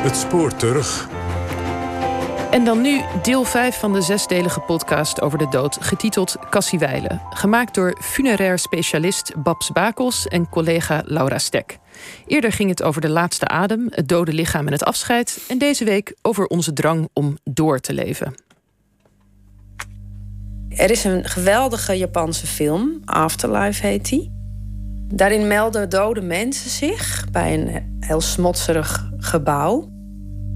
Het spoor terug. En dan nu deel 5 van de zesdelige podcast over de dood, getiteld Cassiewijlen. Gemaakt door funerair specialist Babs Bakels en collega Laura Stek. Eerder ging het over de laatste adem, het dode lichaam en het afscheid. En deze week over onze drang om door te leven. Er is een geweldige Japanse film, Afterlife heet die. Daarin melden dode mensen zich bij een heel smotserig gebouw.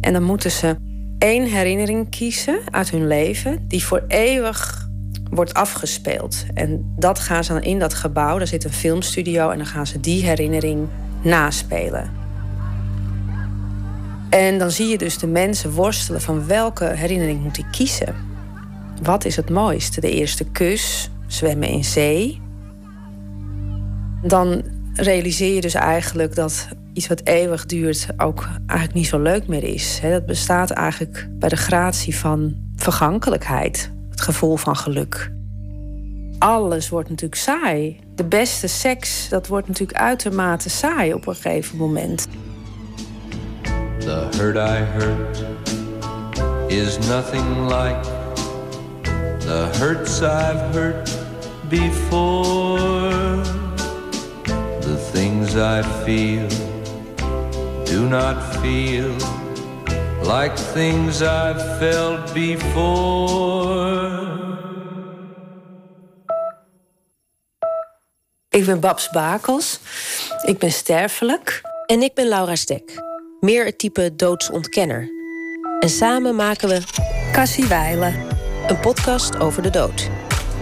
En dan moeten ze één herinnering kiezen uit hun leven die voor eeuwig wordt afgespeeld. En dat gaan ze dan in dat gebouw, daar zit een filmstudio en dan gaan ze die herinnering naspelen. En dan zie je dus de mensen worstelen van welke herinnering moet ik kiezen. Wat is het mooiste? De eerste kus, zwemmen in zee. Dan realiseer je dus eigenlijk dat iets wat eeuwig duurt ook eigenlijk niet zo leuk meer is. Dat bestaat eigenlijk bij de gratie van vergankelijkheid, het gevoel van geluk. Alles wordt natuurlijk saai. De beste seks, dat wordt natuurlijk uitermate saai op een gegeven moment. The hurt I hurt is nothing like the hurts I've hurt before. I feel do not feel like things I've felt before. Ik ben Babs Bakels. Ik ben sterfelijk. En ik ben Laura Stek. Meer het type doodsontkenner. En samen maken we... Cassie Weilen. Een podcast over de dood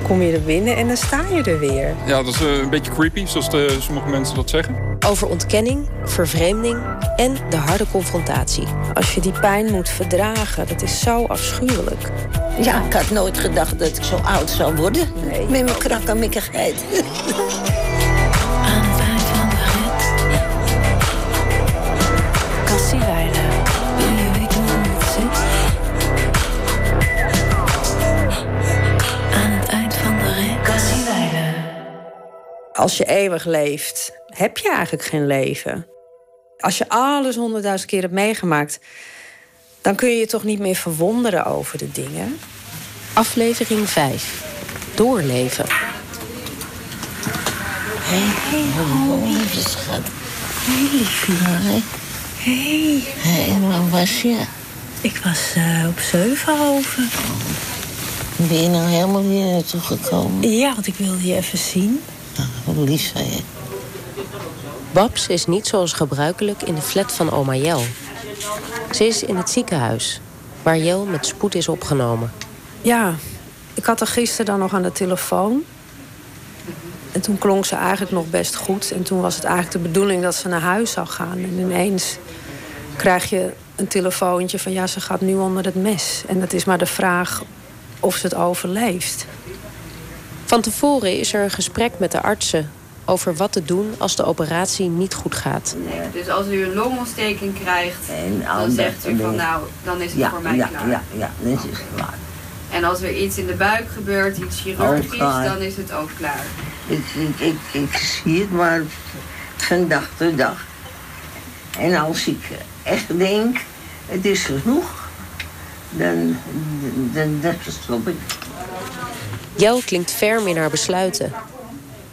kom je er binnen en dan sta je er weer. Ja, dat is eh, een beetje creepy, zoals de, sommige mensen dat zeggen. Over ontkenning, vervreemding en de harde confrontatie. Als je die pijn moet verdragen, dat is zo afschuwelijk. Ja, ik had nooit gedacht dat ik zo oud zou worden. Nee. Met mijn krakkemikkigheid. Als je eeuwig leeft, heb je eigenlijk geen leven. Als je alles honderdduizend keer hebt meegemaakt, dan kun je je toch niet meer verwonderen over de dingen. Aflevering 5. Doorleven. Hé, hey, oh, lieve schat. Hé, liefje. Hé. Hé, waar was je? Ik was uh, op Zevenhoven. Ben je nou helemaal hier naartoe gekomen? Ja, want ik wilde je even zien. Nou, wat lief van je. Babs is niet zoals gebruikelijk in de flat van oma Jel. Ze is in het ziekenhuis, waar Jel met spoed is opgenomen. Ja, ik had haar gisteren dan nog aan de telefoon. En toen klonk ze eigenlijk nog best goed. En toen was het eigenlijk de bedoeling dat ze naar huis zou gaan. En ineens krijg je een telefoontje van ja, ze gaat nu onder het mes. En het is maar de vraag of ze het overleeft. Van tevoren is er een gesprek met de artsen over wat te doen als de operatie niet goed gaat. Nee, dus als u een longontsteking krijgt, en dan zegt u van nou, dan is het voor mij ja, klaar. Ja, ja, dan is het klaar. En als er iets in de buik gebeurt, iets chirurgisch, dan is het ook klaar. Ik, ik, ik, ik zie het maar van dag tot dag. En als ik echt denk, het is genoeg, dan, dan, dan stop ik. Jel klinkt ferm in haar besluiten.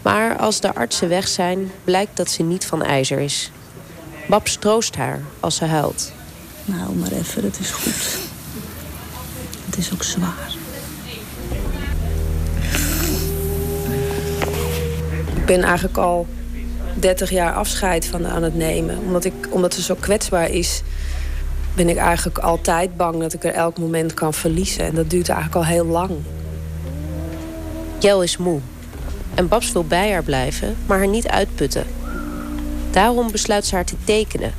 Maar als de artsen weg zijn, blijkt dat ze niet van ijzer is. Babs troost haar als ze huilt. Nou, maar even, het is goed. Het is ook zwaar. Ik ben eigenlijk al 30 jaar afscheid van haar aan het nemen. Omdat, ik, omdat ze zo kwetsbaar is, ben ik eigenlijk altijd bang dat ik er elk moment kan verliezen. En dat duurt eigenlijk al heel lang. Jel is moe. En Babs wil bij haar blijven, maar haar niet uitputten. Daarom besluit ze haar te tekenen,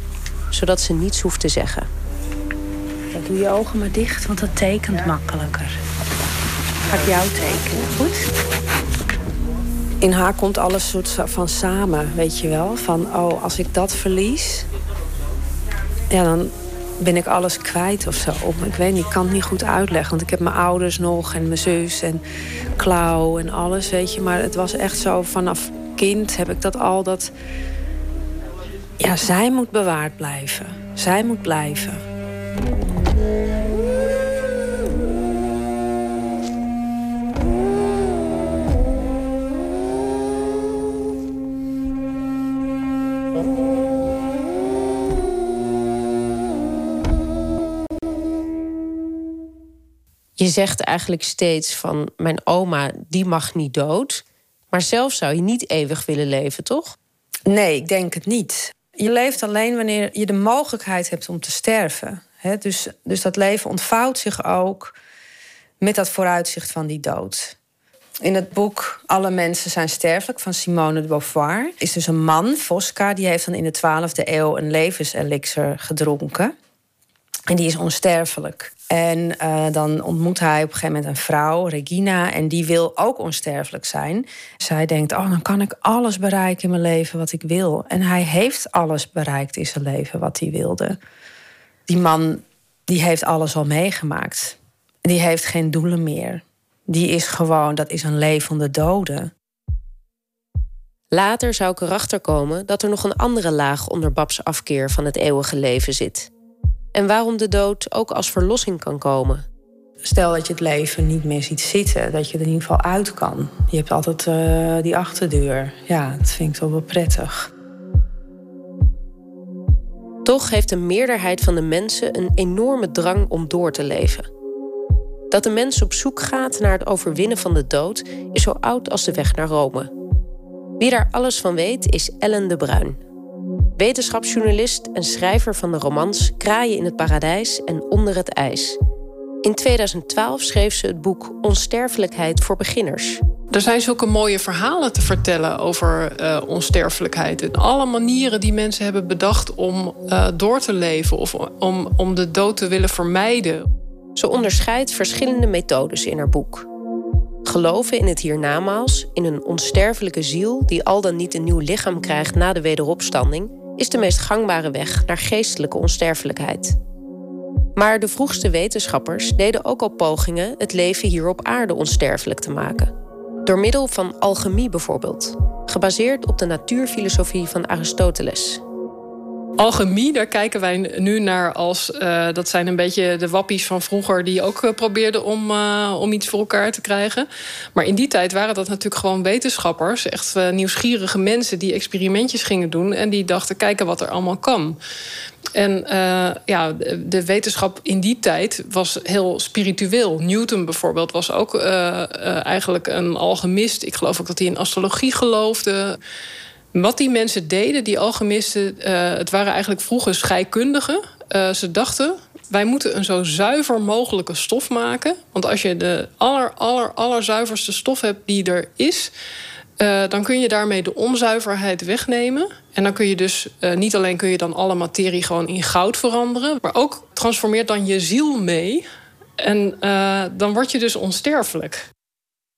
zodat ze niets hoeft te zeggen. Ja, doe je ogen maar dicht, want dat tekent makkelijker. Ga ik jou tekenen, goed? In haar komt alles soort van samen, weet je wel? Van, oh, als ik dat verlies... Ja, dan ben ik alles kwijt of zo. Ik weet niet, ik kan het niet goed uitleggen. Want ik heb mijn ouders nog en mijn zus en Klauw en alles, weet je. Maar het was echt zo, vanaf kind heb ik dat al dat... Ja, zij moet bewaard blijven. Zij moet blijven. Je zegt eigenlijk steeds van mijn oma, die mag niet dood. Maar zelf zou je niet eeuwig willen leven, toch? Nee, ik denk het niet. Je leeft alleen wanneer je de mogelijkheid hebt om te sterven. dus, dus dat leven ontvouwt zich ook met dat vooruitzicht van die dood. In het boek Alle mensen zijn sterfelijk van Simone de Beauvoir is dus een man, Fosca, die heeft dan in de 12e eeuw een levenselixer gedronken. En die is onsterfelijk. En uh, dan ontmoet hij op een gegeven moment een vrouw, Regina, en die wil ook onsterfelijk zijn. Zij denkt: Oh, dan kan ik alles bereiken in mijn leven wat ik wil. En hij heeft alles bereikt in zijn leven wat hij wilde. Die man, die heeft alles al meegemaakt. Die heeft geen doelen meer. Die is gewoon, dat is een levende dode. Later zou ik erachter komen dat er nog een andere laag onder Babs afkeer van het eeuwige leven zit en waarom de dood ook als verlossing kan komen. Stel dat je het leven niet meer ziet zitten, dat je er in ieder geval uit kan. Je hebt altijd uh, die achterdeur. Ja, dat vind ik toch wel prettig. Toch heeft een meerderheid van de mensen een enorme drang om door te leven. Dat de mens op zoek gaat naar het overwinnen van de dood is zo oud als de weg naar Rome. Wie daar alles van weet is Ellen de Bruin, Wetenschapsjournalist en schrijver van de romans Kraaien in het Paradijs en Onder het IJs. In 2012 schreef ze het boek Onsterfelijkheid voor beginners. Er zijn zulke mooie verhalen te vertellen over uh, onsterfelijkheid. En alle manieren die mensen hebben bedacht om uh, door te leven of om, om de dood te willen vermijden. Ze onderscheidt verschillende methodes in haar boek. Geloven in het hiernamaals, in een onsterfelijke ziel die al dan niet een nieuw lichaam krijgt na de wederopstanding, is de meest gangbare weg naar geestelijke onsterfelijkheid. Maar de vroegste wetenschappers deden ook al pogingen het leven hier op aarde onsterfelijk te maken. Door middel van alchemie bijvoorbeeld, gebaseerd op de natuurfilosofie van Aristoteles. Alchemie, daar kijken wij nu naar als... Uh, dat zijn een beetje de wappies van vroeger... die ook uh, probeerden om, uh, om iets voor elkaar te krijgen. Maar in die tijd waren dat natuurlijk gewoon wetenschappers. Echt nieuwsgierige mensen die experimentjes gingen doen... en die dachten, kijken wat er allemaal kan. En ja, de wetenschap in die tijd was heel spiritueel. Newton bijvoorbeeld was ook eigenlijk een alchemist. Ik geloof ook dat hij in astrologie geloofde... Wat die mensen deden, die alchemisten, uh, het waren eigenlijk vroeger scheikundigen. Uh, ze dachten, wij moeten een zo zuiver mogelijke stof maken. Want als je de aller, aller, allerzuiverste stof hebt die er is... Uh, dan kun je daarmee de onzuiverheid wegnemen. En dan kun je dus niet alleen kun je dan alle materie gewoon in goud veranderen... maar ook transformeert dan je ziel mee. En dan word je dus onsterfelijk.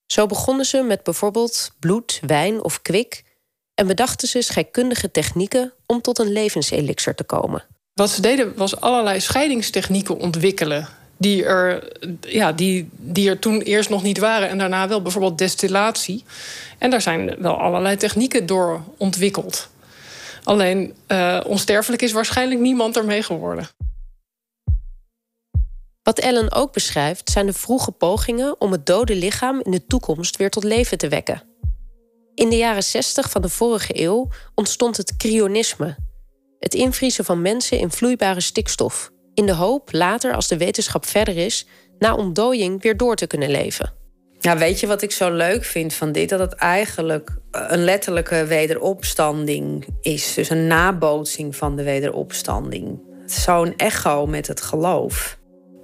Zo begonnen ze met bijvoorbeeld bloed, wijn of kwik en bedachten ze scheikundige technieken om tot een levenselixer te komen. Wat ze deden was allerlei scheidingstechnieken ontwikkelen. Die er, ja, die, die er toen eerst nog niet waren en daarna wel, bijvoorbeeld destillatie. En daar zijn wel allerlei technieken door ontwikkeld. Alleen uh, onsterfelijk is waarschijnlijk niemand ermee geworden. Wat Ellen ook beschrijft zijn de vroege pogingen om het dode lichaam in de toekomst weer tot leven te wekken. In de jaren 60 van de vorige eeuw ontstond het cryonisme. Het invriezen van mensen in vloeibare stikstof. In de hoop later, als de wetenschap verder is, na ontdooiing weer door te kunnen leven. Ja, weet je wat ik zo leuk vind van dit? Dat het eigenlijk een letterlijke wederopstanding is. Dus een nabootsing van de wederopstanding. Zo'n echo met het geloof.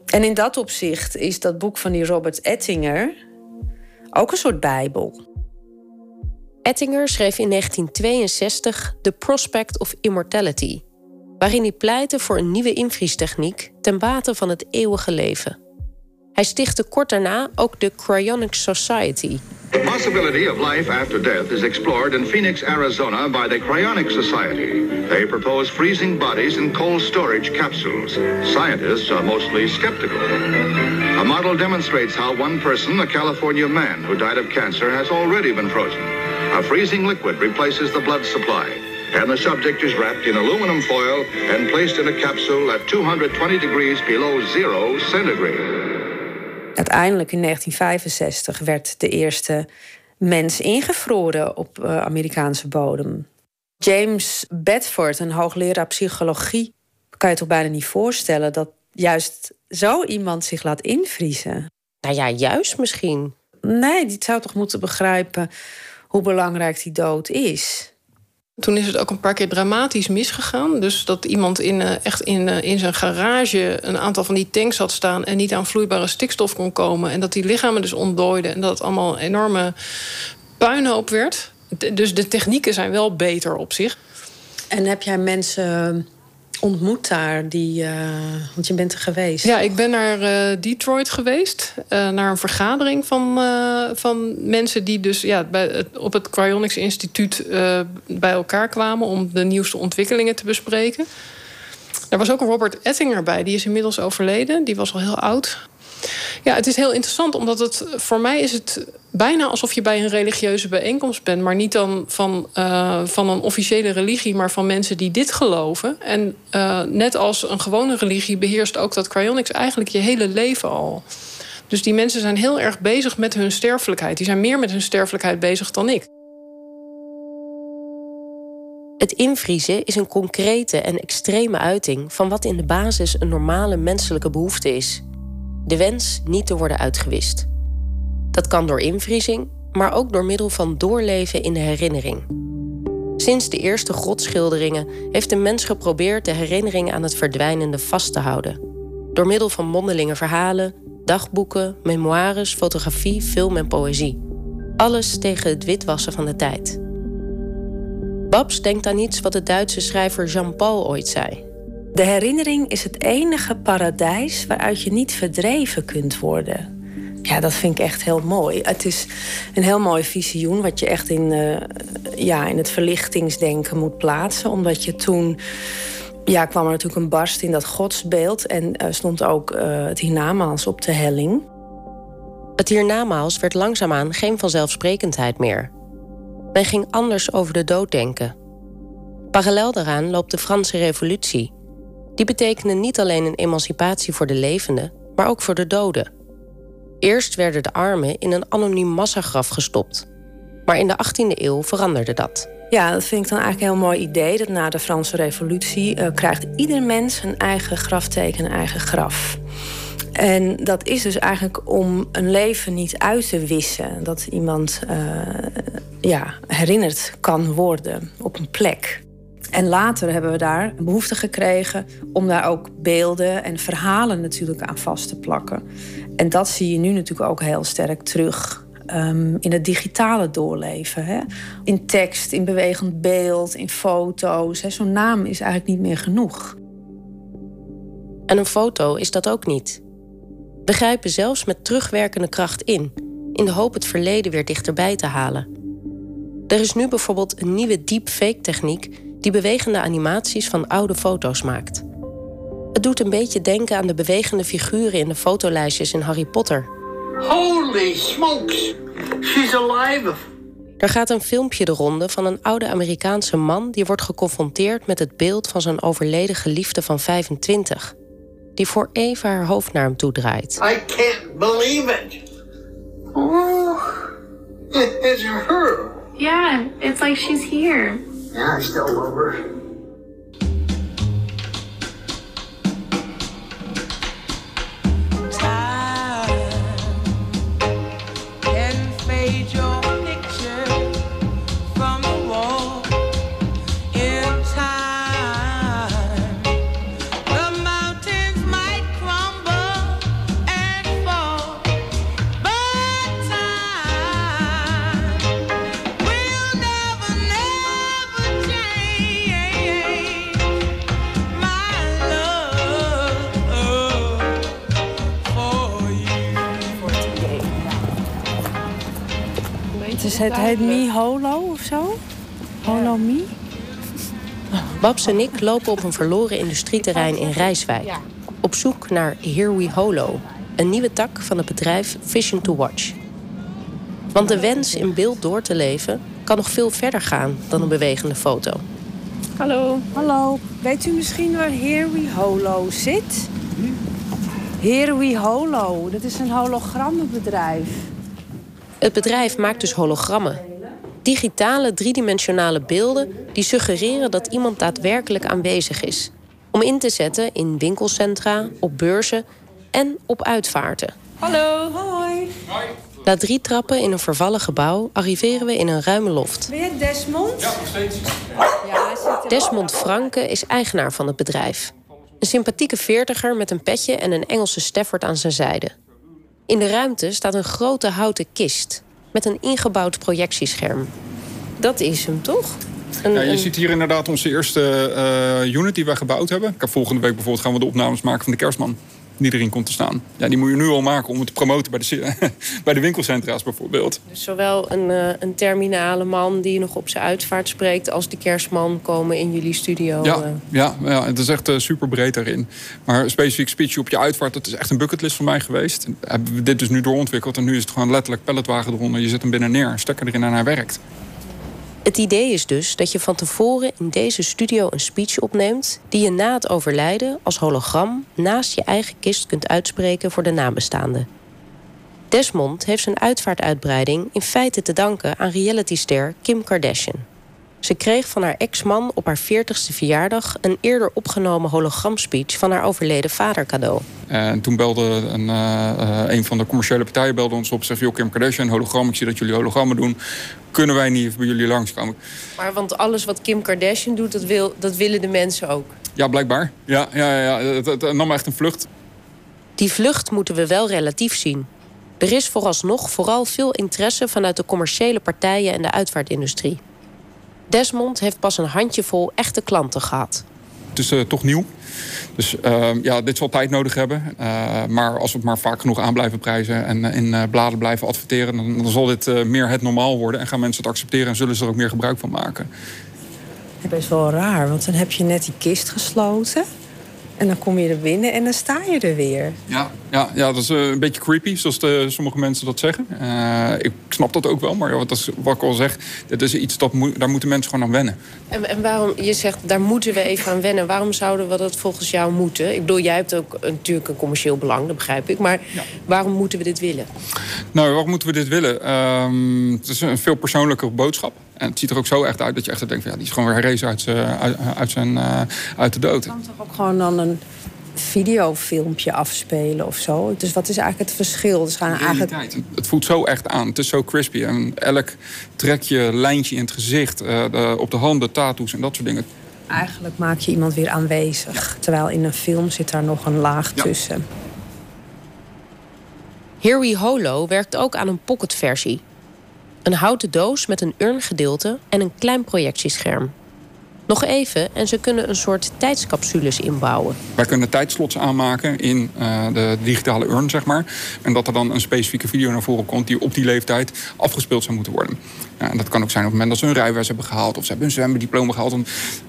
En in dat opzicht is dat boek van die Robert Ettinger ook een soort bijbel. Ettinger schreef in 1962 The Prospect of Immortality, waarin hij pleitte voor een nieuwe invriestechniek ten bate van het eeuwige leven. Hij stichtte kort daarna ook de Cryonic Society. The possibility of life after death is explored in Phoenix, Arizona by the Cryonic Society. They propose freezing bodies in cold storage capsules. Scientists are mostly skeptical. A model demonstrates how one person, a California man who died of cancer, has already been frozen. A freezing liquid replaces the blood supply. and the subject is wrapped in aluminum foil and placed in a capsule at 220 degrees below zero centigrade. Uiteindelijk in 1965 werd de eerste mens ingevroren op uh, Amerikaanse bodem. James Bedford, een hoogleraar psychologie, kan je toch bijna niet voorstellen dat juist zo iemand zich laat invriezen. Nou ja, juist misschien. Nee, die zou toch moeten begrijpen hoe belangrijk die dood is. Toen is het ook een paar keer dramatisch misgegaan. Dus dat iemand in, uh, echt in, uh, in zijn garage een aantal van die tanks had staan en niet aan vloeibare stikstof kon komen. En dat die lichamen dus ontdooiden en dat het allemaal een enorme puinhoop werd. Dus de technieken zijn wel beter op zich. En heb jij mensen ontmoet daar? Die, uh, want je bent er geweest. Ja, ik ben naar uh, Detroit geweest. Uh, naar een vergadering van, van mensen die dus ja, bij op het Cryonics Instituut bij elkaar kwamen om de nieuwste ontwikkelingen te bespreken. Er was ook Robert Ettinger bij, die is inmiddels overleden. Die was al heel oud. Ja, het is heel interessant, omdat het voor mij is het bijna alsof je bij een religieuze bijeenkomst bent, maar niet dan van, uh, van een officiële religie, maar van mensen die dit geloven. En uh, net als een gewone religie beheerst ook dat cryonics eigenlijk je hele leven al. Dus die mensen zijn heel erg bezig met hun sterfelijkheid. Die zijn meer met hun sterfelijkheid bezig dan ik. Het invriezen is een concrete en extreme uiting van wat in de basis een normale menselijke behoefte is: de wens niet te worden uitgewist. Dat kan door invriezing, maar ook door middel van doorleven in de herinnering. Sinds de eerste grotschilderingen heeft de mens geprobeerd de herinnering aan het verdwijnende vast te houden. Door middel van mondelinge verhalen, dagboeken, memoires, fotografie, film en poëzie. Alles tegen het witwassen van de tijd. Babs denkt aan iets wat de Duitse schrijver Jean-Paul ooit zei. De herinnering is het enige paradijs waaruit je niet verdreven kunt worden. Ja, dat vind ik echt heel mooi. Het is een heel mooi visioen wat je echt in, uh, ja, in het verlichtingsdenken moet plaatsen. Omdat je toen ja, kwam er natuurlijk een barst in dat godsbeeld. En uh, stond ook uh, het hiernamaals op de helling. Het hiernamaals werd langzaamaan geen vanzelfsprekendheid meer. Men ging anders over de dood denken. Parallel daaraan loopt de Franse Revolutie. Die betekende niet alleen een emancipatie voor de levenden, maar ook voor de doden. Eerst werden de armen in een anoniem massagraf gestopt. Maar in de 18e eeuw veranderde dat. Ja, dat vind ik dan eigenlijk een heel mooi idee. Dat na de Franse Revolutie uh, krijgt ieder mens een eigen grafteken, een eigen graf. En dat is dus eigenlijk om een leven niet uit te wissen. Dat iemand uh, ja, herinnerd kan worden op een plek. En later hebben we daar een behoefte gekregen om daar ook beelden en verhalen natuurlijk aan vast te plakken. En dat zie je nu natuurlijk ook heel sterk terug um, in het digitale doorleven. Hè? In tekst, in bewegend beeld, in foto's. Zo'n naam is eigenlijk niet meer genoeg. En een foto is dat ook niet. We grijpen zelfs met terugwerkende kracht in, in de hoop het verleden weer dichterbij te halen. Er is nu bijvoorbeeld een nieuwe deepfake-techniek die bewegende animaties van oude foto's maakt. Het doet een beetje denken aan de bewegende figuren in de fotolijstjes in Harry Potter. Holy smokes, she's alive. Er gaat een filmpje de ronde van een oude Amerikaanse man die wordt geconfronteerd met het beeld van zijn overleden geliefde van 25, die voor even haar hoofd naar hem toe draait. I can't believe it. Oh, it's her. Yeah, it's like she's here. Yeah, I still love heet Me Holo of zo? Holo Me? Babs en ik lopen op een verloren industrieterrein in Rijswijk. Op zoek naar Here We Holo, een nieuwe tak van het bedrijf Vision to Watch. Want de wens in beeld door te leven kan nog veel verder gaan dan een bewegende foto. Hallo. Hallo. Weet u misschien waar Here We Holo zit? Here We Holo, dat is een hologrammenbedrijf. Het bedrijf maakt dus hologrammen. Digitale, driedimensionale beelden die suggereren dat iemand daadwerkelijk aanwezig is. Om in te zetten in winkelcentra, op beurzen en op uitvaarten. Hallo. Hoi. Na drie trappen in een vervallen gebouw arriveren we in een ruime loft. Ben je Desmond? Ja, nog steeds. Desmond Franke is eigenaar van het bedrijf. Een sympathieke veertiger met een petje en een Engelse Stafford aan zijn zijde. In de ruimte staat een grote houten kist met een ingebouwd projectiescherm. Dat is hem toch? Een, Ja, je een- ziet hier inderdaad onze eerste eh, unit die wij gebouwd hebben. Ik heb volgende week bijvoorbeeld gaan we de opnames maken van de kerstman. Die erin komt te staan. Ja, die moet je nu al maken om het te promoten bij de, bij de winkelcentra's bijvoorbeeld. Dus zowel een, eh, een terminale man die nog op zijn uitvaart spreekt... als de kerstman komen in jullie studio. Ja, eh. ja, ja, het is echt super breed daarin. Maar specifiek speechje op je uitvaart, dat is echt een bucketlist van mij geweest. En Hebben we dit dus nu doorontwikkeld en nu is het gewoon letterlijk palletwagen eronder. Je zet hem binnen neer, stekker erin en hij werkt. Het idee is dus dat je van tevoren in deze studio een speech opneemt... die je na het overlijden als hologram naast je eigen kist kunt uitspreken voor de nabestaanden. Desmond heeft zijn uitvaartuitbreiding in feite te danken aan realityster Kim Kardashian. Ze kreeg van haar ex-man op haar 40ste verjaardag een eerder opgenomen hologramspeech van haar overleden vader cadeau. En toen belde een, eh, eh, een van de commerciële partijen belde ons op. Zegt, joh, Kim Kardashian, hologram, ik zie dat jullie hologrammen doen. Kunnen wij niet bij jullie langskomen? Maar want alles wat Kim Kardashian doet, dat, wil, dat willen de mensen ook. Ja, blijkbaar. Ja, ja, ja, het, het, het nam echt een vlucht. Die vlucht moeten we wel relatief zien. Er is vooralsnog vooral veel interesse vanuit de commerciële partijen en de uitvaartindustrie. Desmond heeft pas een handjevol echte klanten gehad. Het is eh, toch nieuw. Dus eh, ja, dit zal tijd nodig hebben. Eh, maar als we het maar vaak genoeg aan blijven prijzen... en eh, in eh, bladen blijven adverteren... Dan, dan zal dit eh, meer het normaal worden. En gaan mensen het accepteren en zullen ze er ook meer gebruik van maken. Best wel raar, want dan heb je net die kist gesloten. En dan kom je er binnen en dan sta je er weer. Ja, ja, ja dat is eh, een beetje creepy, zoals de, sommige mensen dat zeggen. Eh, ik snap dat ook wel, maar ja, wat, dat is, wat ik al zeg... dit is iets dat moet, daar moeten mensen gewoon aan wennen. En, en waarom, je zegt, daar moeten we even aan wennen. Waarom zouden we dat volgens jou moeten? Ik bedoel, jij hebt ook natuurlijk een commercieel belang, dat begrijp ik. Maar waarom moeten we dit willen? Nou, waarom moeten we dit willen? Ehm, het is een veel persoonlijke boodschap. En het ziet er ook zo echt uit dat je echt denkt... Van, ja, die is gewoon weer herrezen uit, z'n- uit, uit, zijn, eh, uit de dood. kan toch ook gewoon dan een videofilmpje afspelen of zo? Dus wat is eigenlijk het verschil? Dus gaan eigenlijk... Het voelt zo echt aan. Het is zo crispy. En elk trekje, lijntje in het gezicht, eh, de- op de handen, tattoos en dat soort dingen. Eigenlijk maak je iemand weer aanwezig. Terwijl in een film zit daar nog een laag Ja. tussen. Here We Holo werkt ook aan een pocketversie. Een houten doos met een urngedeelte en een klein projectiescherm. Nog even en ze kunnen een soort tijdscapsules inbouwen. Wij kunnen tijdslots aanmaken in eh, de digitale urn, zeg maar. En dat er dan een specifieke video naar voren komt... die op die leeftijd afgespeeld zou moeten worden. Ja, en dat kan ook zijn op het moment dat ze hun rijbewijs hebben gehaald... of ze hebben hun zwemdiploma gehaald.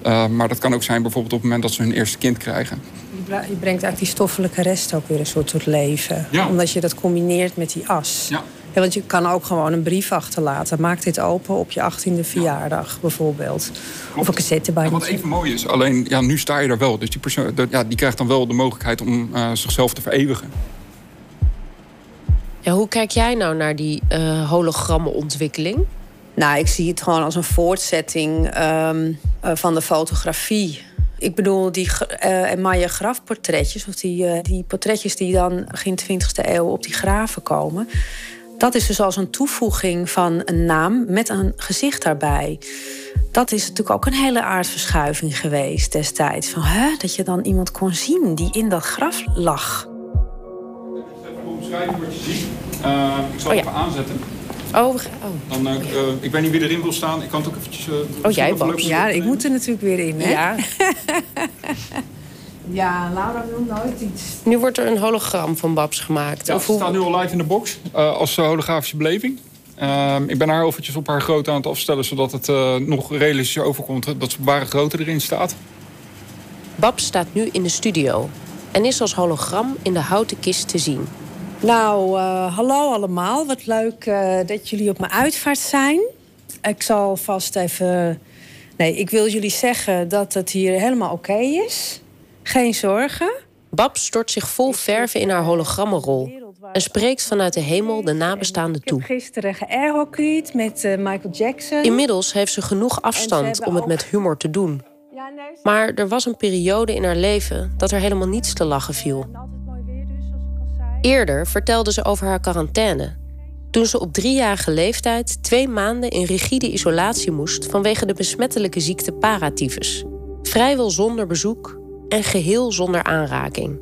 Eh, maar dat kan ook zijn bijvoorbeeld op het moment dat ze hun eerste kind krijgen. Je brengt eigenlijk die stoffelijke rest ook weer een soort tot leven. Ja. Omdat je dat combineert met die as. Ja. Ja, want je kan ook gewoon een brief achterlaten. Maak dit open op je 18e verjaardag bijvoorbeeld. Of een En cassettebandje. wat even mooi is, alleen ja, nu sta je er wel. Dus die persoon ja, die krijgt dan wel de mogelijkheid om eh, zichzelf te vereeuwigen. Ja, hoe kijk jij nou naar die eh hologrammenontwikkeling? Nou, ik zie het gewoon als een voortzetting ehm, eh, van de fotografie. Ik bedoel, die uh, Maya grafportretjes, of die, eh, die portretjes die dan begin 20e eeuw op die graven komen. Dat is dus als een toevoeging van een naam met een gezicht daarbij. Dat is natuurlijk ook een hele aardverschuiving geweest destijds. Van, hè, dat je dan iemand kon zien die in dat graf lag. Even omschrijven wat je ziet. Uh, ik zal Oh ja. even aanzetten. Oh, we gaan- oh. Dan, eh, eh, ik weet niet wie erin wil staan. Ik kan het ook eventjes... eh, Oh, jij, leuk Ja, ik moet er natuurlijk weer in, hè? Ja. Ja, Laura wil nooit iets. Nu wordt er een hologram van Babs gemaakt. Ja, Of ze hoe- staat nu al live in de box eh, als eh, holografische beleving. Ehm, ik ben haar eventjes op haar grootte aan het afstellen... zodat het eh, nog realistisch overkomt dat ze op ware grootte erin staat. Babs staat nu in de studio en is als hologram in de houten kist te zien. Nou, eh, hallo allemaal. Wat leuk eh, dat jullie op mijn uitvaart zijn. Ik zal vast even Nee, ik wil jullie zeggen dat het hier helemaal oké is. Geen zorgen. Bab stort zich vol verven in haar hologrammenrol en spreekt vanuit de hemel de nabestaanden toe. Gisteren geairhockeyed met uh, Michael Jackson. Inmiddels heeft ze genoeg afstand om het met humor te doen. Maar er was een periode in haar leven dat er helemaal niets te lachen viel. Eerder vertelde ze over haar quarantaine. Toen ze op driejarige leeftijd twee maanden in rigide isolatie moest vanwege de besmettelijke ziekte paratyfus. Vrijwel zonder bezoek en geheel zonder aanraking.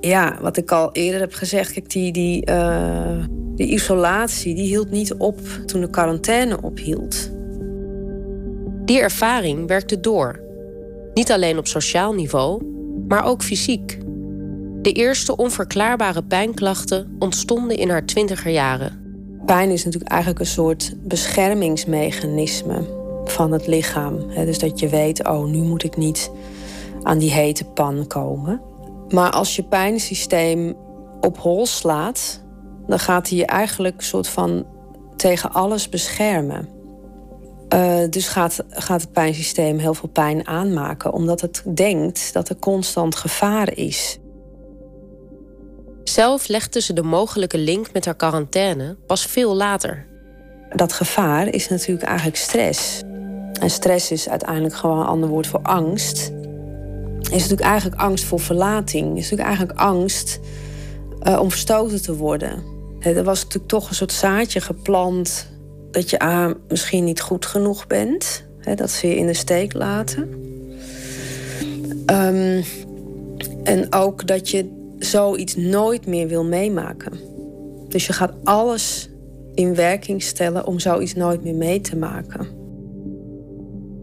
Ja, wat ik al eerder heb gezegd, kijk, die, die, uh, die isolatie die hield niet op toen de quarantaine ophield. Die ervaring werkte door. Niet alleen op sociaal niveau, maar ook fysiek. De eerste onverklaarbare pijnklachten ontstonden in haar twintiger jaren. Pijn is natuurlijk eigenlijk een soort beschermingsmechanisme van het lichaam. Dus dat je weet, oh, nu moet ik niet aan die hete pan komen. Maar als je pijnsysteem op hol slaat, dan gaat hij je eigenlijk soort van tegen alles beschermen. Uh, dus gaat, gaat het pijnsysteem heel veel pijn aanmaken, omdat het denkt dat er constant gevaar is. Zelf legde ze de mogelijke link met haar quarantaine pas veel later. Dat gevaar is natuurlijk eigenlijk stress. En stress is uiteindelijk gewoon een ander woord voor angst. Is natuurlijk eigenlijk angst voor verlating. Is natuurlijk eigenlijk angst uh, om verstoten te worden. Er was natuurlijk toch een soort zaadje geplant dat je A, misschien niet goed genoeg bent. Dat ze je in de steek laten. Um, en ook dat je zoiets nooit meer wil meemaken. Dus je gaat alles in werking stellen om zoiets nooit meer mee te maken.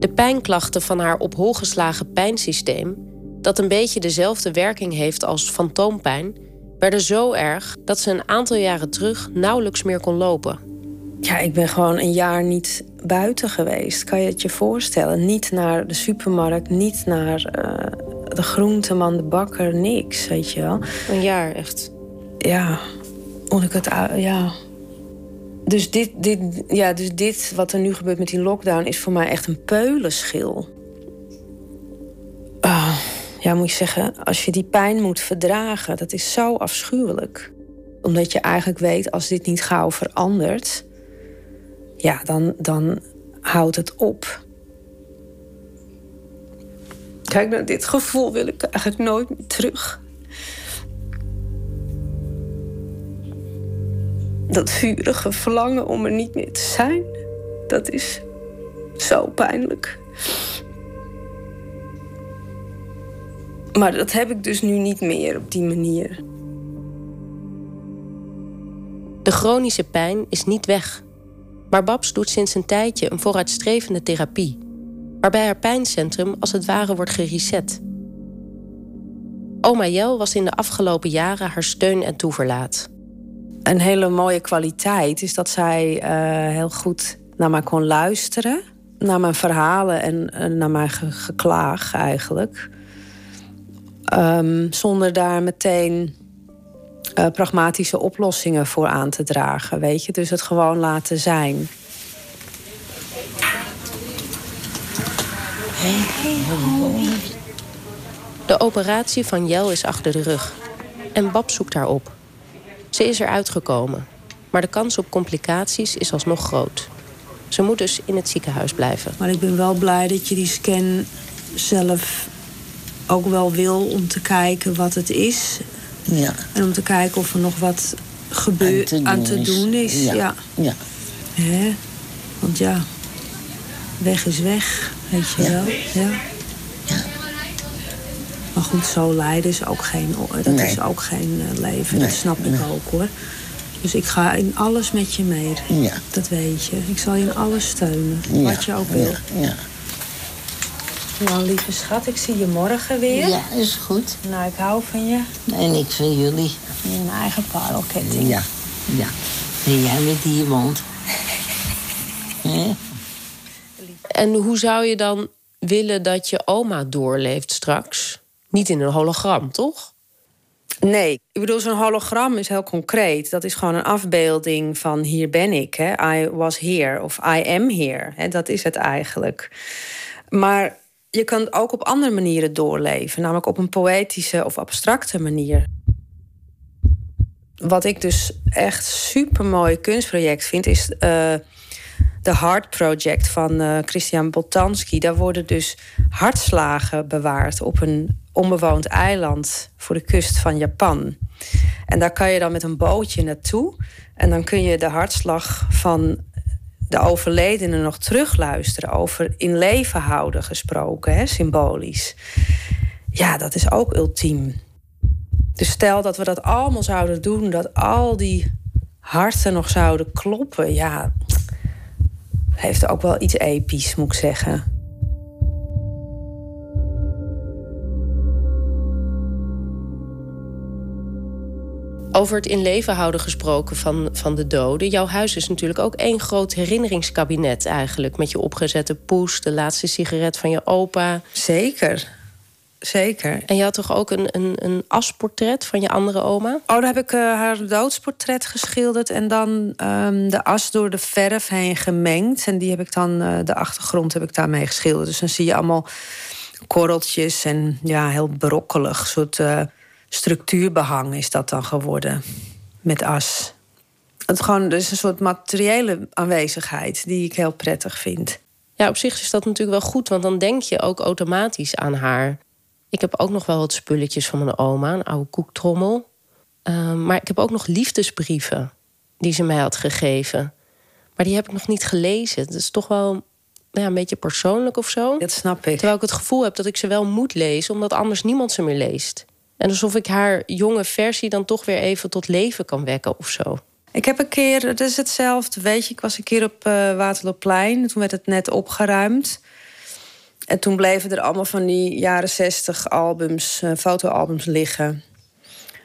De pijnklachten van haar op hol geslagen pijnsysteem, dat een beetje dezelfde werking heeft als fantoompijn, werden zo erg dat ze een aantal jaren terug nauwelijks meer kon lopen. Ja, ik ben gewoon een jaar niet buiten geweest. Kan je het je voorstellen? Niet naar de supermarkt, niet naar uh, de groenteman, de bakker, niks, weet je wel. Een jaar, echt? Ja, moet ik het... Ja. Dus dit, dit, ja, dus dit, wat er nu gebeurt met die lockdown... is voor mij echt een peulenschil. Uh, ja, moet je zeggen, als je die pijn moet verdragen... dat is zo afschuwelijk. Omdat je eigenlijk weet, als dit niet gauw verandert... ja, dan, dan houdt het op. Kijk, naar dit gevoel wil ik eigenlijk nooit meer terug. Dat vurige verlangen om er niet meer te zijn, dat is zo pijnlijk. Maar dat heb ik dus nu niet meer op die manier. De chronische pijn is niet weg. Maar Babs doet sinds een tijdje een vooruitstrevende therapie waarbij haar pijncentrum als het ware wordt gereset. Oma Jel was in de afgelopen jaren haar steun en toeverlaat. Een hele mooie kwaliteit is dat zij uh, heel goed naar mij kon luisteren. Naar mijn verhalen en naar mijn ge geklaag eigenlijk. Um, zonder daar meteen uh, pragmatische oplossingen voor aan te dragen, weet je. Dus het gewoon laten zijn. De operatie van Jel is achter de rug. En Bab zoekt haar op. Ze is eruit gekomen. Maar de kans op complicaties is alsnog groot. Ze moet dus in het ziekenhuis blijven. Maar ik ben wel blij dat je die scan zelf ook wel wil om te kijken wat het is. Ja. En om te kijken of er nog wat gebeurt aan te doen, is. Ja. ja. ja. Hè? Want ja, weg is weg. Weet je wel? Ja. Maar goed, zo lijden is ook geen, dat Nee. is ook geen eh, leven. Nee, Dat snap ik nee. ook hoor. Dus ik ga in alles met je mee. Ja. Dat weet je. Ik zal je in alles steunen. Ja. Wat je ook wil. Ja, ja. Nou, lieve schat, ik zie je morgen weer. ja, is goed. Nou, ik hou van je. En ik van jullie. Je een eigen parelketting. Ja, ja. En jij met die mond. En hoe zou je dan willen dat je oma doorleeft straks? Niet in een hologram, toch? Nee, ik bedoel, zo'n hologram is heel concreet. Dat is gewoon een afbeelding van hier ben ik. Hè? I was here of I am here. Hè? Dat is het eigenlijk. Maar je kan het ook op andere manieren doorleven, namelijk op een poëtische of abstracte manier. Wat ik dus echt super mooi kunstproject vind, is uh, de Heart Project van uh, Christian Boltanski. Daar worden dus hartslagen bewaard op een onbewoond eiland voor de kust van Japan. En daar kan je dan met een bootje naartoe. En dan kun je de hartslag van de overledene nog terugluisteren. Over in leven houden gesproken, hè, symbolisch. Ja, dat is ook ultiem. Dus stel dat we dat allemaal zouden doen, dat al die harten nog zouden kloppen. Ja, heeft ook wel iets episch, moet ik zeggen. Over het in leven houden gesproken van, van de doden. Jouw huis is natuurlijk ook één groot herinneringskabinet eigenlijk. Met je opgezette poes, de laatste sigaret van je opa. Zeker. Zeker. En je had toch ook een, een, een asportret van je andere oma? Oh, daar heb ik uh, haar doodsportret geschilderd. En dan um, de as door de verf heen gemengd. En die heb ik dan, uh, de achtergrond heb ik daarmee geschilderd. Dus dan zie je allemaal korreltjes en ja, heel brokkelig. soort uh, structuurbehang is dat dan geworden. Met as. Het gewoon, er is een soort materiële aanwezigheid die ik heel prettig vind. Ja, op zich is dat natuurlijk wel goed, want dan denk je ook automatisch aan haar. Ik heb ook nog wel wat spulletjes van mijn oma, een oude koektrommel. Uh, maar ik heb ook nog liefdesbrieven die ze mij had gegeven. Maar die heb ik nog niet gelezen. Dat is toch wel ja, een beetje persoonlijk of zo. Dat snap ik. Terwijl ik het gevoel heb dat ik ze wel moet lezen, omdat anders niemand ze meer leest. En alsof ik haar jonge versie dan toch weer even tot leven kan wekken of zo. Ik heb een keer, het is hetzelfde, weet je, ik was een keer op uh, Waterloopplein. Toen werd het net opgeruimd. En toen bleven er allemaal van die jaren zestig albums, uh, fotoalbums liggen.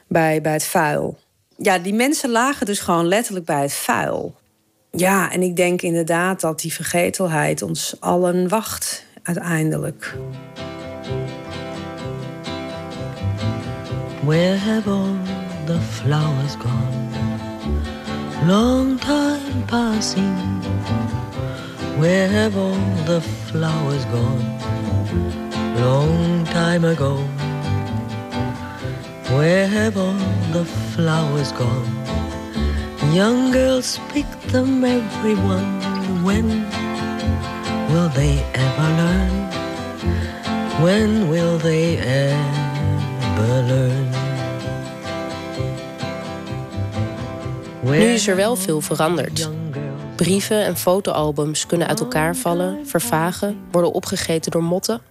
Bij, bij het vuil. Ja, die mensen lagen dus gewoon letterlijk bij het vuil. Ja, en ik denk inderdaad dat die vergetelheid ons allen wacht, uiteindelijk. Where have all the flowers gone? Long time passing. Where have all the flowers gone? Long time ago. Where have all the flowers gone? Young girls pick them, everyone. When will they ever learn? When will they ever? Nu is er wel veel veranderd. Brieven en fotoalbums kunnen uit elkaar vallen, vervagen, worden opgegeten door motten.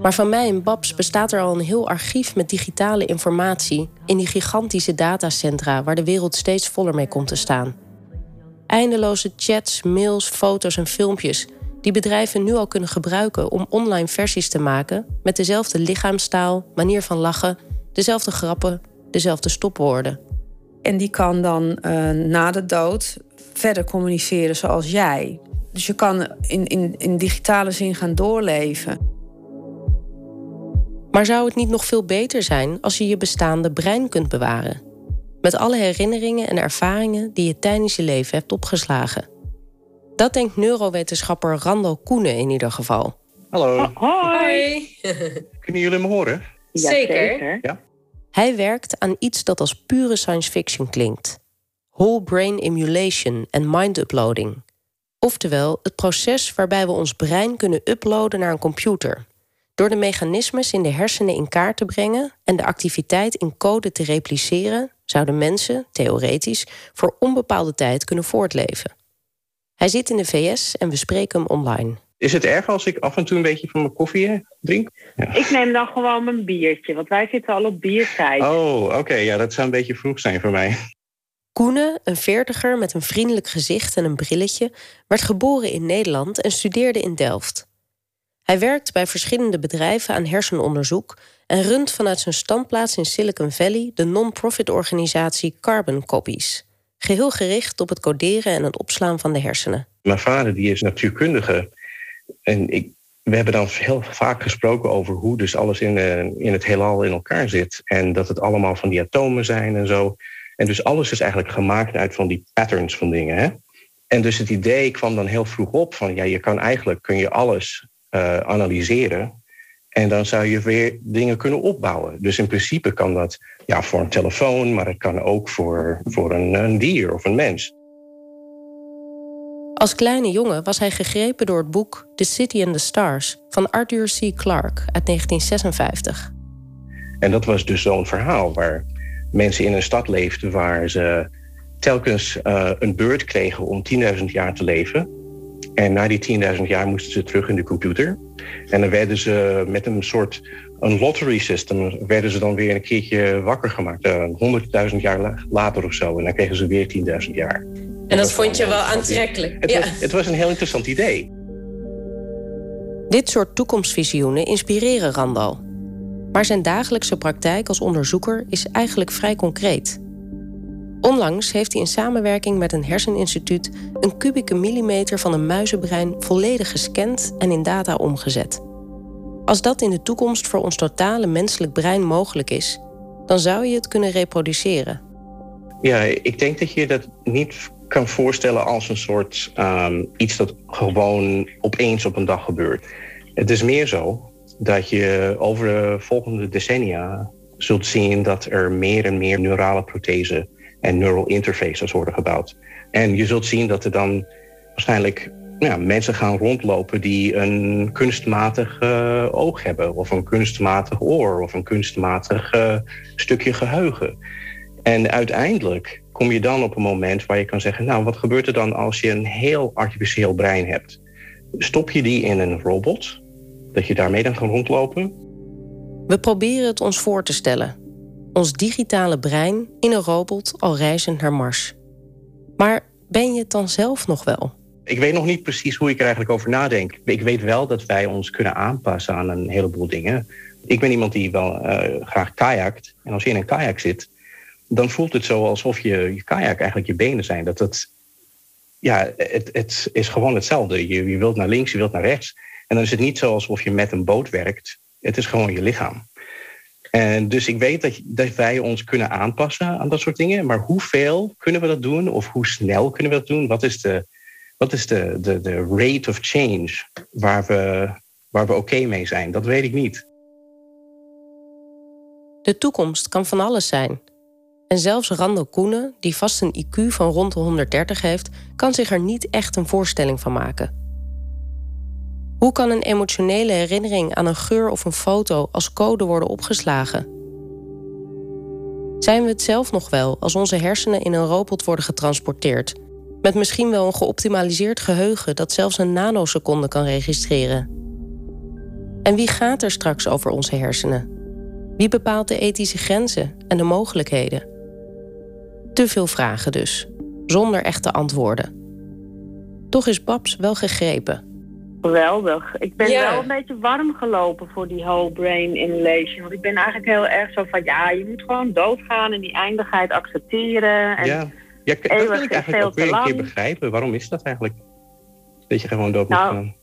Maar van mij en Babs bestaat er al een heel archief met digitale informatie in die gigantische datacentra waar de wereld steeds voller mee komt te staan. Eindeloze chats, mails, foto's en filmpjes die bedrijven nu al kunnen gebruiken om online versies te maken met dezelfde lichaamstaal, manier van lachen, dezelfde grappen, dezelfde stopwoorden. En die kan dan uh, na de dood verder communiceren zoals jij. Dus je kan in, in, in digitale zin gaan doorleven. Maar zou het niet nog veel beter zijn als je je bestaande brein kunt bewaren? Met alle herinneringen en ervaringen die je tijdens je leven hebt opgeslagen. Dat denkt neurowetenschapper Randall Koenen in ieder geval. Hallo. Hoi. Kunnen jullie me horen? Zeker. Ja. Hij werkt aan iets dat als pure science fiction klinkt: whole brain emulation en mind uploading. Oftewel, het proces waarbij we ons brein kunnen uploaden naar een computer. Door de mechanismes in de hersenen in kaart te brengen en de activiteit in code te repliceren, zouden mensen, theoretisch, voor onbepaalde tijd kunnen voortleven. Hij zit in de VS en we spreken hem online. Is het erg als ik af en toe een beetje van mijn koffie drink? Ja. Ik neem dan gewoon mijn biertje, want wij zitten al op biertijd. Oh, oké. Ja, dat zou een beetje vroeg zijn voor mij. Koene, een veertiger met een vriendelijk gezicht en een brilletje, werd geboren in Nederland en studeerde in Delft. Hij werkt bij verschillende bedrijven aan hersenonderzoek en runt vanuit zijn standplaats in Silicon Valley de non-profit organisatie Carbon Copies, geheel gericht op het coderen en het opslaan van de hersenen. Mijn vader die is natuurkundige en ik we hebben dan heel vaak gesproken over hoe dus alles in, in het heelal in elkaar zit. En dat het allemaal van die atomen zijn en zo. En dus alles is eigenlijk gemaakt uit van die patterns van dingen. Hè? En dus het idee kwam dan heel vroeg op van ja, je kan eigenlijk kun je alles uh, analyseren. En dan zou je weer dingen kunnen opbouwen. Dus in principe kan dat ja, voor een telefoon, maar het kan ook voor, voor een, een dier of een mens. Als kleine jongen was hij gegrepen door het boek The City and the Stars van Arthur C. Clarke uit 1956. En dat was dus zo'n verhaal waar mensen in een stad leefden waar ze telkens uh, een beurt kregen om 10.000 jaar te leven. En na die 10.000 jaar moesten ze terug in de computer. En dan werden ze met een soort een lottery system, werden ze dan weer een keertje wakker gemaakt. Uh, 100.000 jaar later of zo. En dan kregen ze weer 10.000 jaar. En dat vond je wel aantrekkelijk. Het, ja. was, het was een heel interessant idee. Dit soort toekomstvisioenen inspireren Randal. Maar zijn dagelijkse praktijk als onderzoeker is eigenlijk vrij concreet. Onlangs heeft hij in samenwerking met een herseninstituut een kubieke millimeter van een muizenbrein volledig gescand en in data omgezet. Als dat in de toekomst voor ons totale menselijk brein mogelijk is, dan zou je het kunnen reproduceren. Ja, ik denk dat je dat niet kan voorstellen als een soort um, iets dat gewoon opeens op een dag gebeurt. Het is meer zo dat je over de volgende decennia zult zien dat er meer en meer neurale prothesen en neural interfaces worden gebouwd. En je zult zien dat er dan waarschijnlijk ja, mensen gaan rondlopen die een kunstmatig oog hebben, of een kunstmatig oor, of een kunstmatig uh, stukje geheugen. En uiteindelijk kom je dan op een moment waar je kan zeggen: Nou, wat gebeurt er dan als je een heel artificieel brein hebt? Stop je die in een robot, dat je daarmee dan kan rondlopen? We proberen het ons voor te stellen. Ons digitale brein in een robot al reizend naar Mars. Maar ben je het dan zelf nog wel? Ik weet nog niet precies hoe ik er eigenlijk over nadenk. Ik weet wel dat wij ons kunnen aanpassen aan een heleboel dingen. Ik ben iemand die wel uh, graag kajakt. En als je in een kajak zit, dan voelt het zo alsof je, je kajak eigenlijk je benen zijn. Dat het, ja, het, het is gewoon hetzelfde. Je, je wilt naar links, je wilt naar rechts. En dan is het niet zo alsof je met een boot werkt. Het is gewoon je lichaam. En dus ik weet dat, wij ons kunnen aanpassen aan dat soort dingen. Maar hoeveel kunnen we dat doen? Of hoe snel kunnen we dat doen? Wat is de, wat is de, de, de rate of change waar we, waar we oké mee zijn? Dat weet ik niet. De toekomst kan van alles zijn. En zelfs Randall Koenen, die vast een IQ van rond de 130 heeft, kan zich er niet echt een voorstelling van maken. Hoe kan een emotionele herinnering aan een geur of een foto als code worden opgeslagen? Zijn we het zelf nog wel als onze hersenen in een robot worden getransporteerd? Met misschien wel een geoptimaliseerd geheugen dat zelfs een nanoseconde kan registreren. En wie gaat er straks over onze hersenen? Wie bepaalt de ethische grenzen en de mogelijkheden? Te veel vragen dus, zonder echte antwoorden. Toch is Babs wel gegrepen. Geweldig. Ik ben wel een beetje warm gelopen voor die whole brain inhalation. Want ik ben eigenlijk heel erg zo van, ja, je moet gewoon doodgaan en die eindigheid accepteren. En ja, ja dat wil ik eigenlijk ook weer een keer begrijpen. Waarom is dat eigenlijk? Dat je gewoon dood moet nou, gaan.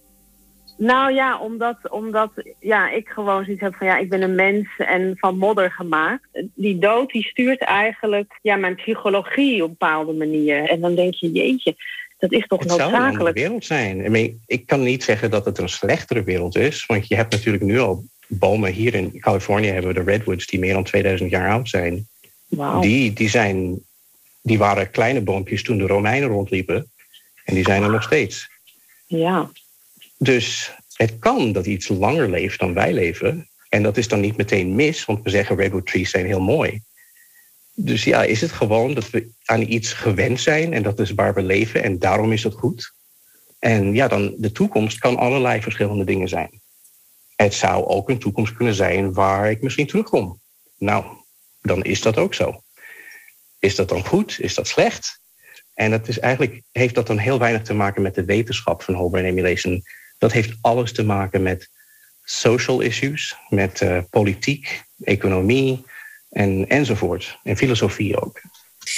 Nou ja, omdat, omdat ja, ik gewoon zoiets heb van ja, ik ben een mens en van modder gemaakt. Die dood die stuurt eigenlijk ja, mijn psychologie op een bepaalde manier. En dan denk je, jeetje, dat is toch het noodzakelijk. Het zou een wereld zijn. I ik kan niet zeggen dat het een slechtere wereld is. Want je hebt natuurlijk nu al bomen hier in Californië hebben we de redwoods die meer dan 2000 jaar oud zijn. Wow. Die, die, zijn, die waren kleine boompjes toen de Romeinen rondliepen. En die zijn er nog steeds. Ja. Dus het kan dat iets langer leeft dan wij leven. En dat is dan niet meteen mis, want we zeggen redwood trees zijn heel mooi. Dus ja, is het gewoon dat we aan iets gewend zijn en dat is waar we leven en daarom is het goed? En ja, dan de toekomst kan allerlei verschillende dingen zijn. Het zou ook een toekomst kunnen zijn waar ik misschien terugkom. Nou, dan is dat ook zo. Is dat dan goed? Is dat slecht? En dat is eigenlijk, heeft dat dan heel weinig te maken met de wetenschap van whole brain emulation. Dat heeft alles te maken met social issues, met uh, politiek, economie en, enzovoort. En filosofie ook.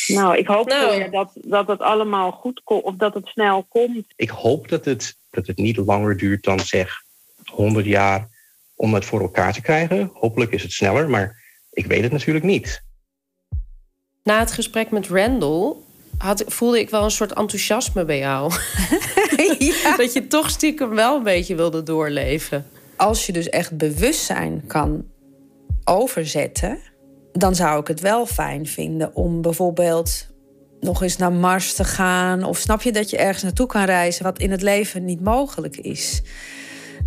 Nou, ik hoop nou. dat, dat het allemaal goed komt, of dat het snel komt. Ik hoop dat het, dat het niet langer duurt dan zeg 100 jaar om het voor elkaar te krijgen. Hopelijk is het sneller, maar ik weet het natuurlijk niet. Na het gesprek met Randall had, voelde ik wel een soort enthousiasme bij jou. Dat je toch stiekem wel een beetje wilde doorleven. Als je dus echt bewustzijn kan overzetten, dan zou ik het wel fijn vinden om bijvoorbeeld nog eens naar Mars te gaan. Of snap je dat je ergens naartoe kan reizen wat in het leven niet mogelijk is?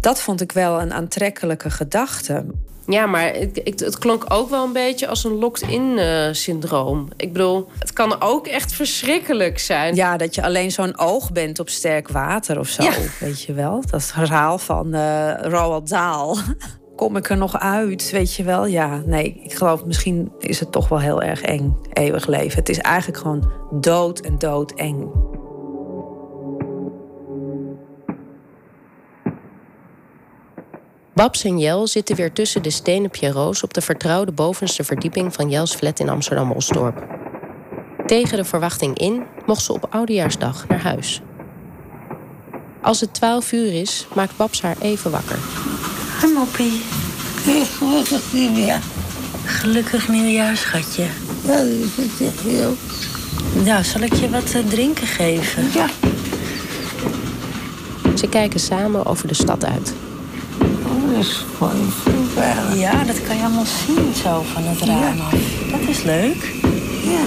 Dat vond ik wel een aantrekkelijke gedachte. Ja, maar het, het, het, klonk ook wel een beetje als een locked-in uh, syndroom. Ik bedoel, het kan ook echt verschrikkelijk zijn. Ja, dat je alleen zo'n oog bent op sterk water of zo. Ja. Weet je wel? Dat verhaal van uh, Roald Dahl. Kom ik er nog uit? Weet je wel? Ja, nee, ik geloof misschien is het toch wel heel erg eng, eeuwig leven. Het is eigenlijk gewoon dood en dood eng. Babs en Jel zitten weer tussen de stenen pierrots op de vertrouwde bovenste verdieping van Jels flat in Amsterdam-Osdorp. Tegen de verwachting in mocht ze op oudejaarsdag naar huis. Als het twaalf uur is, maakt Babs haar even wakker. Hoi moppie. Gelukkig nieuwjaar. Gelukkig nieuwjaar, schatje. Ja, dat is echt heel. Nou, zal ik je wat uh, drinken geven? Ja. Ze kijken samen over de stad uit. Oh, dat is gewoon super. Ja, dat kan je allemaal zien zo van het raam af. Dat is leuk. Ja.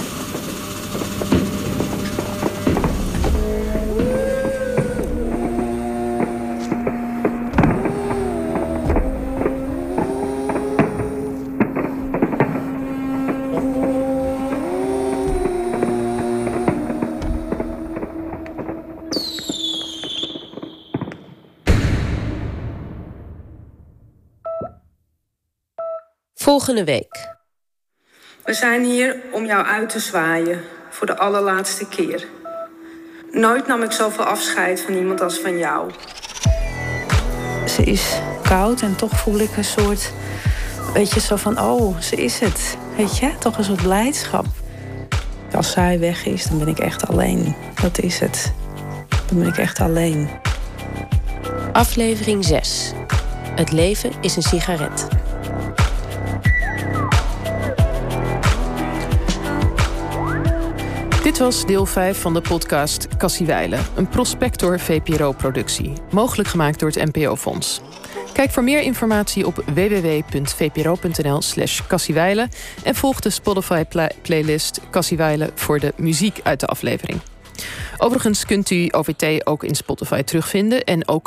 Volgende week. We zijn hier om jou uit te zwaaien voor de allerlaatste keer. Nooit nam ik zoveel afscheid van iemand als van jou. Ze is koud en toch voel ik een soort. Weet je, zo van: oh, ze is het. Weet je, toch een soort blijdschap. Als zij weg is, dan ben ik echt alleen. Dat is het. Dan ben ik echt alleen. Aflevering 6. Het leven is een sigaret. Dit was deel 5 van de podcast Cassie Weilen, een Prospector VPRO-productie, mogelijk gemaakt door het NPO-fonds. Kijk voor meer informatie op www.vpro.nl/slash Cassiewijlen en volg de Spotify-playlist Cassiewijlen voor de muziek uit de aflevering. Overigens kunt u OVT ook in Spotify terugvinden en ook